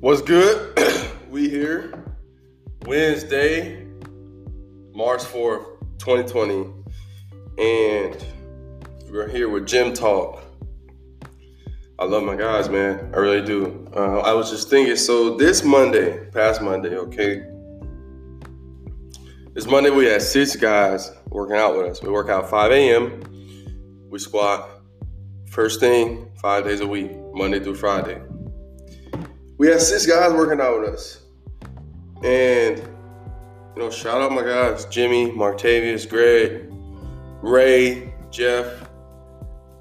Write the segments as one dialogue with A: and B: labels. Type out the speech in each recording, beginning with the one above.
A: What's good? we here Wednesday, March 4th, 2020, and we're here with Gym Talk. I love my guys, man. I really do. Uh, I was just thinking, so this Monday, past Monday, okay? This Monday we had six guys working out with us. We work out 5 a.m. We squat first thing, five days a week, Monday through Friday we had six guys working out with us. And, you know, shout out my guys Jimmy, Martavius, Greg, Ray, Jeff.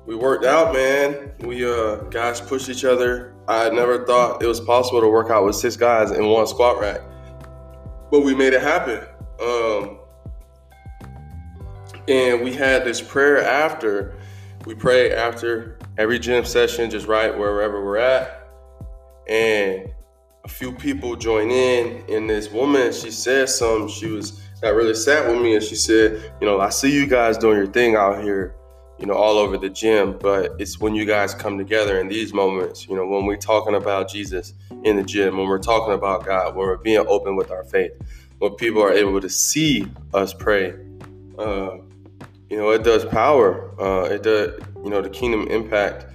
A: We worked out, man. We uh guys pushed each other. I never thought it was possible to work out with six guys in one squat rack. But we made it happen. Um and we had this prayer after. We pray after every gym session, just right wherever we're at and a few people join in and this woman she said something she was got really sat with me and she said you know i see you guys doing your thing out here you know all over the gym but it's when you guys come together in these moments you know when we're talking about jesus in the gym when we're talking about god when we're being open with our faith when people are able to see us pray uh, you know it does power uh, it does you know the kingdom impact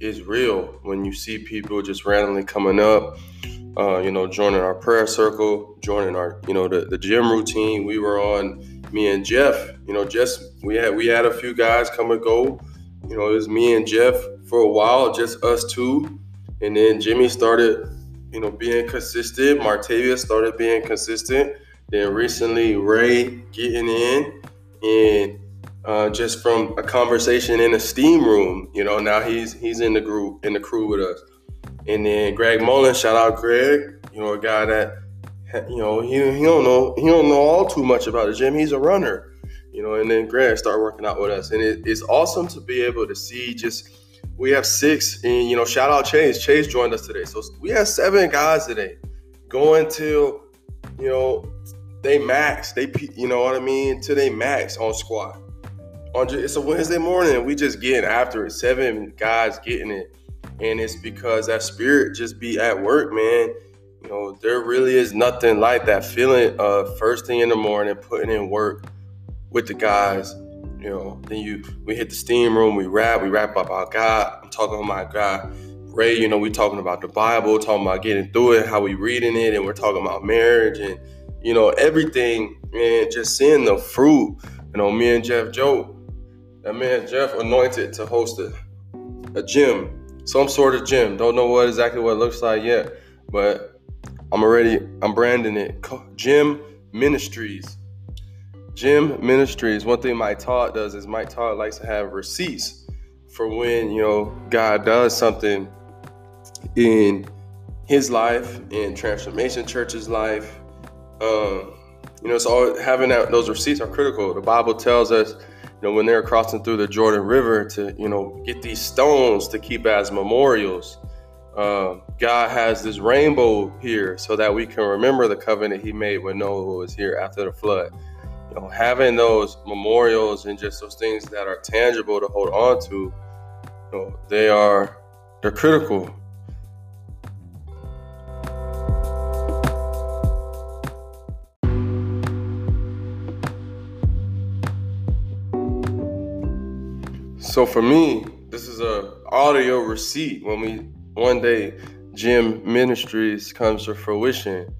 A: is real when you see people just randomly coming up, uh, you know, joining our prayer circle, joining our, you know, the, the gym routine. We were on me and Jeff, you know, just we had we had a few guys come and go. You know, it was me and Jeff for a while, just us two. And then Jimmy started, you know, being consistent. Martavius started being consistent. Then recently Ray getting in and uh, just from a conversation in a steam room. You know, now he's he's in the group in the crew with us. And then Greg Mullen, shout out Greg. You know, a guy that you know he, he don't know he don't know all too much about the gym. He's a runner. You know, and then Greg started working out with us, and it, it's awesome to be able to see just. We have six, and you know, shout out Chase. Chase joined us today, so we have seven guys today, going till you know they max. They you know what I mean to they max on squat on it's a Wednesday morning. We just getting after it. Seven guys getting it, and it's because that spirit just be at work, man. You know, there really is nothing like that feeling of first thing in the morning, putting in work with the guys. You know, then you we hit the steam room, we rap, we rap about God. I'm talking about my God. Ray, you know, we talking about the Bible, talking about getting through it, how we reading it, and we're talking about marriage and you know everything, and just seeing the fruit. You know, me and Jeff Joe, that man Jeff anointed to host a, a gym, some sort of gym. Don't know what exactly what it looks like yet, but I'm already I'm branding it. Gym Ministries. Gym Ministries. One thing Mike Todd does is Mike Todd likes to have receipts for when you know God does something in his life, in Transformation Church's life. Um, you know, so having that, those receipts are critical. The Bible tells us you know, when they're crossing through the Jordan River to, you know, get these stones to keep as memorials. Uh, God has this rainbow here so that we can remember the covenant He made when Noah was here after the flood. You know, having those memorials and just those things that are tangible to hold on to, you know, they are they're critical. So for me, this is a audio receipt when we one day Gym Ministries comes to fruition.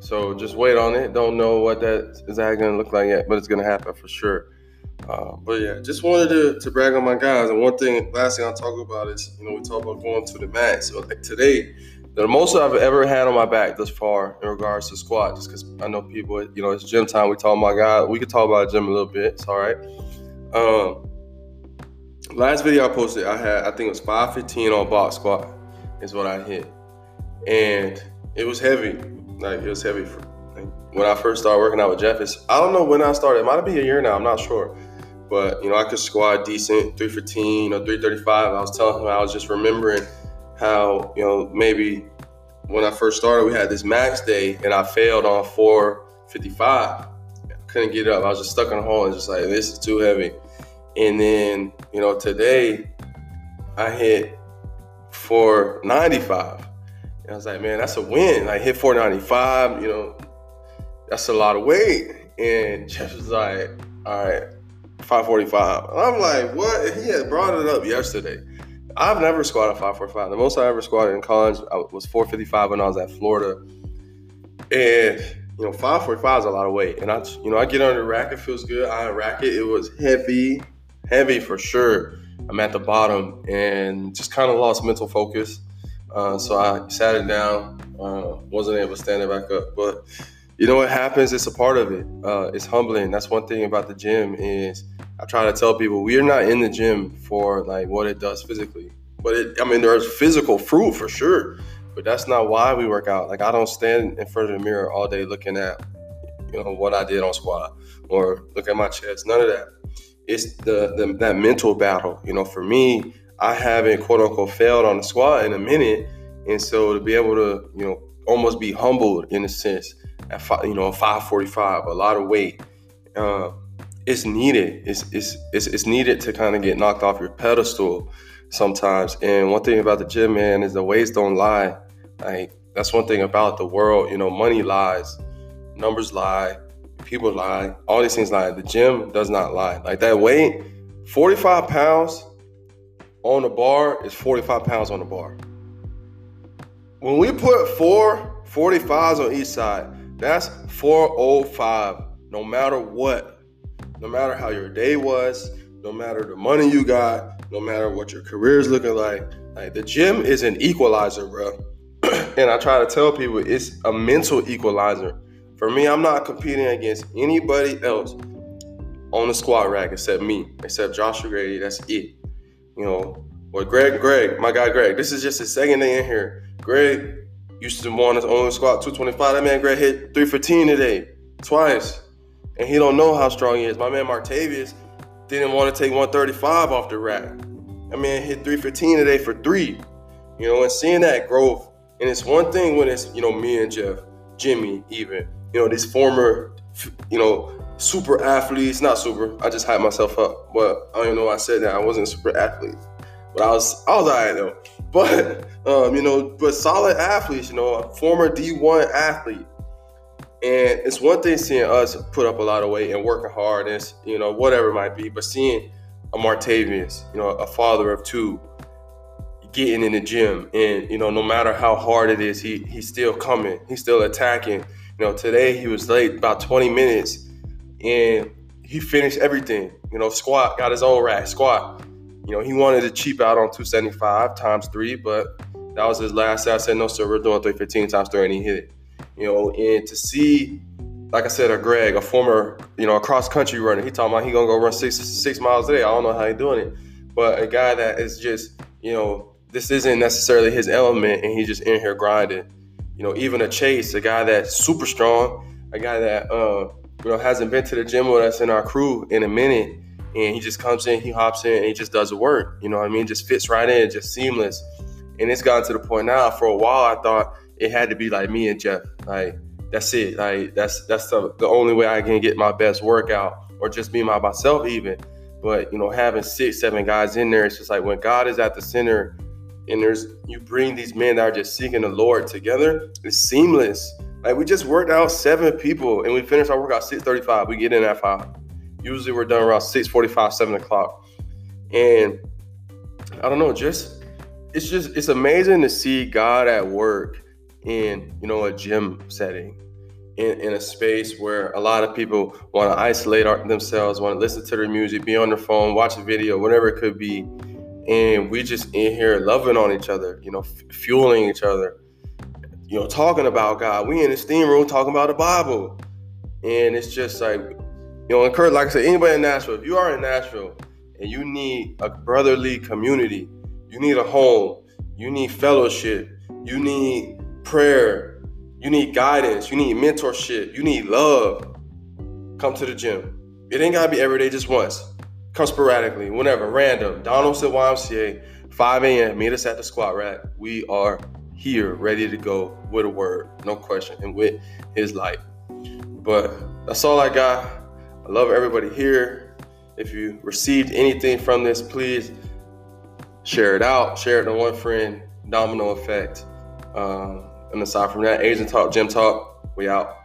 A: So just wait on it. Don't know what that is that gonna look like yet, but it's gonna happen for sure. Uh, but yeah, just wanted to, to brag on my guys. And one thing, last thing I'll talk about is, you know, we talk about going to the max. So like today, the most I've ever had on my back thus far in regards to squat, just because I know people, you know, it's gym time. We talk about God. We could talk about gym a little bit. It's all right. Um, last video I posted, I had I think it was 515 on box squat is what I hit, and it was heavy. Like it was heavy for like, when I first started working out with Jeff. It's, I don't know when I started. It might be a year now. I'm not sure, but you know I could squat decent, 315 or 335. I was telling him I was just remembering how you know maybe when I first started we had this max day and I failed on 455. I couldn't get up. I was just stuck in a hole and just like this is too heavy. And then, you know, today I hit 495. And I was like, man, that's a win. I hit 495, you know, that's a lot of weight. And Jeff was like, all right, 545. I'm like, what? He had brought it up yesterday. I've never squatted 545. The most I ever squatted in college was 455 when I was at Florida. And you know, 545 is a lot of weight. And I, you know, I get under the rack, it feels good. I rack it, it was heavy, heavy for sure. I'm at the bottom and just kind of lost mental focus. Uh, so I sat it down, uh, wasn't able to stand it back up. But you know what happens? It's a part of it. Uh, it's humbling. That's one thing about the gym is I try to tell people we are not in the gym for like what it does physically. But it, I mean, there's physical fruit for sure, but that's not why we work out. Like I don't stand in front of the mirror all day looking at, you know, what I did on squat or look at my chest. None of that. It's the, the that mental battle. You know, for me, I haven't quote unquote failed on the squat in a minute, and so to be able to, you know, almost be humbled in a sense at five, you know 545, a lot of weight. Uh, it's needed. It's, it's, it's, it's needed to kind of get knocked off your pedestal sometimes. And one thing about the gym, man, is the weights don't lie. Like that's one thing about the world. You know, money lies, numbers lie, people lie, all these things lie. The gym does not lie. Like that weight, 45 pounds on the bar is 45 pounds on the bar. When we put four 45s on each side, that's 405 no matter what no matter how your day was, no matter the money you got, no matter what your career is looking like. Like the gym is an equalizer, bro. and I try to tell people it's a mental equalizer. For me, I'm not competing against anybody else on the squat rack except me, except Joshua Grady. That's it. You know, well, Greg, Greg, my guy Greg. This is just his second day in here. Greg used to want his own squat 225. That man Greg hit 315 today, twice and he don't know how strong he is. My man Martavius didn't want to take 135 off the rack. I mean, hit 315 today for three. You know, and seeing that growth, and it's one thing when it's you know me and Jeff, Jimmy, even you know these former, you know, super athletes. Not super. I just hyped myself up, but I don't even know why I said that. I wasn't a super athlete, but I was. I was alright though. But um, you know, but solid athletes. You know, a former D1 athlete and it's one thing seeing us put up a lot of weight and working hard, and you know whatever it might be, but seeing a Martavius, you know, a father of two, getting in the gym, and you know, no matter how hard it is, he he's still coming, he's still attacking. You know, today he was late about 20 minutes, and he finished everything. You know, squat got his own rack squat. You know, he wanted to cheap out on 275 times three, but that was his last. I said, no, sir, we're doing 315 times three, and he hit it you know, and to see, like I said, a Greg, a former, you know, a cross country runner, he talking about he gonna go run six six miles a day. I don't know how he doing it, but a guy that is just, you know, this isn't necessarily his element, and he's just in here grinding. You know, even a Chase, a guy that's super strong, a guy that uh, you know hasn't been to the gym with us in our crew in a minute, and he just comes in, he hops in, and he just does the work. You know what I mean? Just fits right in, just seamless. And it's gotten to the point now. For a while, I thought it had to be like me and Jeff. Like that's it. Like that's that's the, the only way I can get my best workout, or just be my myself even. But you know, having six, seven guys in there, it's just like when God is at the center, and there's you bring these men that are just seeking the Lord together. It's seamless. Like we just worked out seven people, and we finished our workout six thirty-five. We get in at five. Usually we're done around six forty-five, seven o'clock, and I don't know, just it's just it's amazing to see God at work in you know a gym setting in, in a space where a lot of people want to isolate themselves want to listen to their music be on their phone watch a video whatever it could be and we just in here loving on each other you know f- fueling each other you know talking about god we in the steam room talking about the bible and it's just like you know encourage like i said anybody in nashville if you are in nashville and you need a brotherly community you need a home you need fellowship you need prayer, you need guidance, you need mentorship, you need love, come to the gym. It ain't gotta be every day, just once. Come sporadically, whenever, random. Donald said YMCA, 5 a.m. Meet us at the squat rack. We are here, ready to go with a word, no question, and with His light. But that's all I got. I love everybody here. If you received anything from this, please share it out. Share it to one friend. Domino effect. Um, and aside from that, Asian Talk, Gym Talk, we out.